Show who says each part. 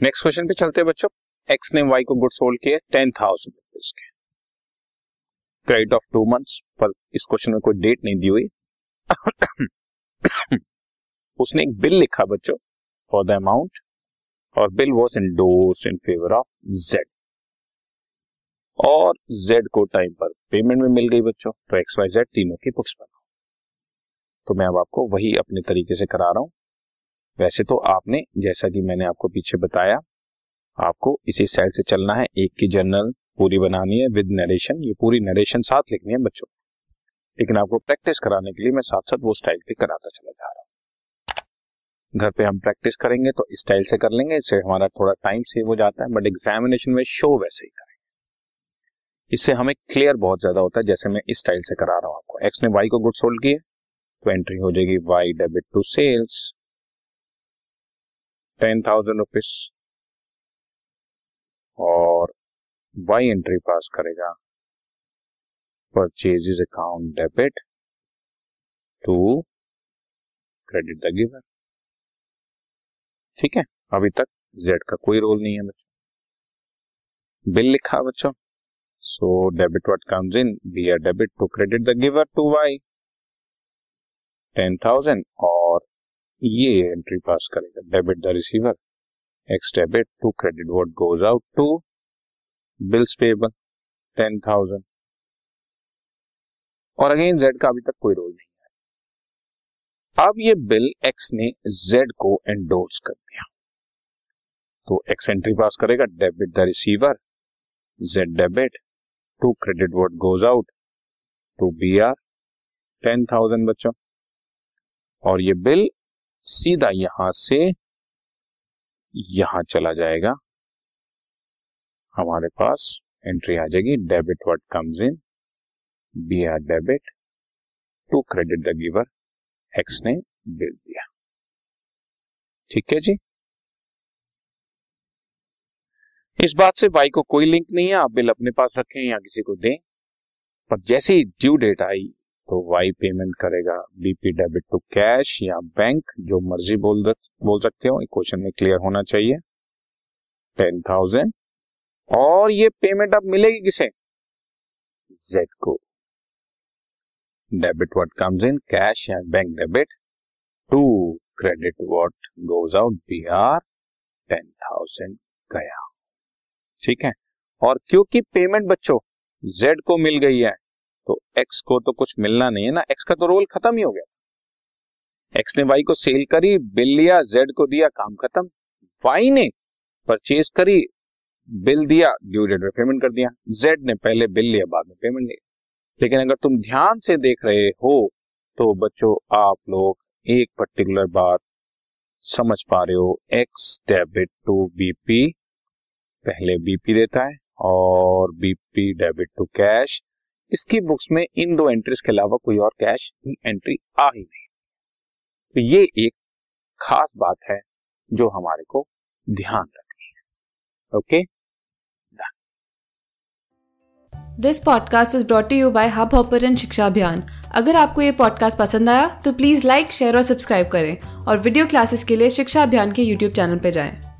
Speaker 1: Next question पे चलते हैं बच्चों। एक्स ने वाई को गुड सोल्ड किया टेन थाउज़ेंड रुपीज़ के। क्रेडिट ऑफ़ टू मंथ्स पर इस क्वेश्चन में कोई डेट नहीं दी हुई। उसने एक बिल लिखा बच्चों फॉर द अमाउंट और bill was endorse in favour of Z और जेड को टाइम पर पेमेंट में मिल गई बच्चों तो एक्स वाई जेड तीनों की बुक्स बनाओ। तो मैं अब आपको वही अपने तरीके से करा रहा हूँ। वैसे तो आपने, जैसा कि मैंने आपको पीछे बताया, आपको इसी साइड से चलना है। एक की जर्नल पूरी बनानी है विद नरेशन ये पूरी नरेशन साथ लिखनी है बच्चों। लेकिन आपको प्रैक्टिस कराने के लिए मैं साथ साथ वो स्टाइल भी कराता चला जा रहा हूँ। घर पे हम प्रैक्टिस करेंगे तो इस स्टाइल से कर लेंगे, इससे हमारा थोड़ा टाइम सेव हो जाता है बट एग्जामिनेशन में शो वैसे ही करेंगे। इससे हमें क्लियर बहुत ज़्यादा होता है, जैसे मैं इस स्टाइल से करा रहा हूँ आपको। एक्स ने वाई को गुड सोल्ड किया तो एंट्री हो जाएगी Y debit to sales ten thousand rupees और वाई एंट्री पास करेगा। Purchases account debit to credit the giver ठीक है? अभी तक जेड का कोई रोल नहीं है बच्चों। बिल लिखा बच्चों। So debit what comes in B R debit to credit the giver to Y ten thousand और ये एंट्री पास करेगा। Debit the receiver X debit to credit what goes out to bills payable ten thousand और again Z का अभी तक कोई role नहीं है अब ये बिल एक्स ने जेड को एंडोर्स कर दिया। तो एक्स एंट्री पास करेगा। Debit the receiver Z debit to credit what goes out to B R ten thousand बच्चों। और ये बिल सीधा यहाँ से यहाँ चला जाएगा। हमारे पास एंट्री आ जाएगी। Debit what comes in B R debit to credit the giver X ने बिल दिया। ठीक है जी? इस बात से वाई को कोई लिंक नहीं है, आप बिल अपने पास रखें या किसी को दें। पर जैसे ही ड्यू डेट आई तो वाई पेमेंट करेगा बीपी डेबिट टू कैश या बैंक जो मर्ज़ी बोल बोल सकते हो क्वेश्चन में क्लियर होना चाहिए। टेन थाउज़ेंड और ये पेमेंट अब मिलेगी किसे? जेड को। Debit what comes in cash या bank debit to credit what goes out B R ten thousand गया। ठीक है? और क्योंकि पेमेंट बच्चों जेड को मिल गई है तो एक्स को तो कुछ मिलना नहीं है ना एक्स का तो रोल खत्म ही हो गया। एक्स ने वाई को सेल करी बिल लिया जेड को दिया, काम खत्म। वाई ने परचेज करी बिल दिया ड्यू डेट में पेमेंट कर दिया। जेड ने पहले बिल लिया, बाद में पेमेंट लिया। लेकिन अगर तुम ध्यान से देख रहे हो तो बच्चों, आप लोग एक पर्टिकुलर बात समझ पा रहे हो। एक्स डेबिट टू बीपी पहले बीपी देता है और बीपी डेबिट टू कैश इसकी बुक्स में इन दो एंट्रीज के अलावा कोई और कैश एंट्री आ ही नहीं। तो ये एक खास बात है जो हमारे को ध्यान रखनी है। Okay
Speaker 2: this podcast is brought you by Hubhopper शिक्षा अभियान अगर आपको ये पॉडकास्ट पसंद आया तो प्लीज़ लाइक शेयर और सब्सक्राइब करें। और वीडियो क्लासेस के लिए शिक्षा अभियान के यूट्यूब चैनल पर जाएँ।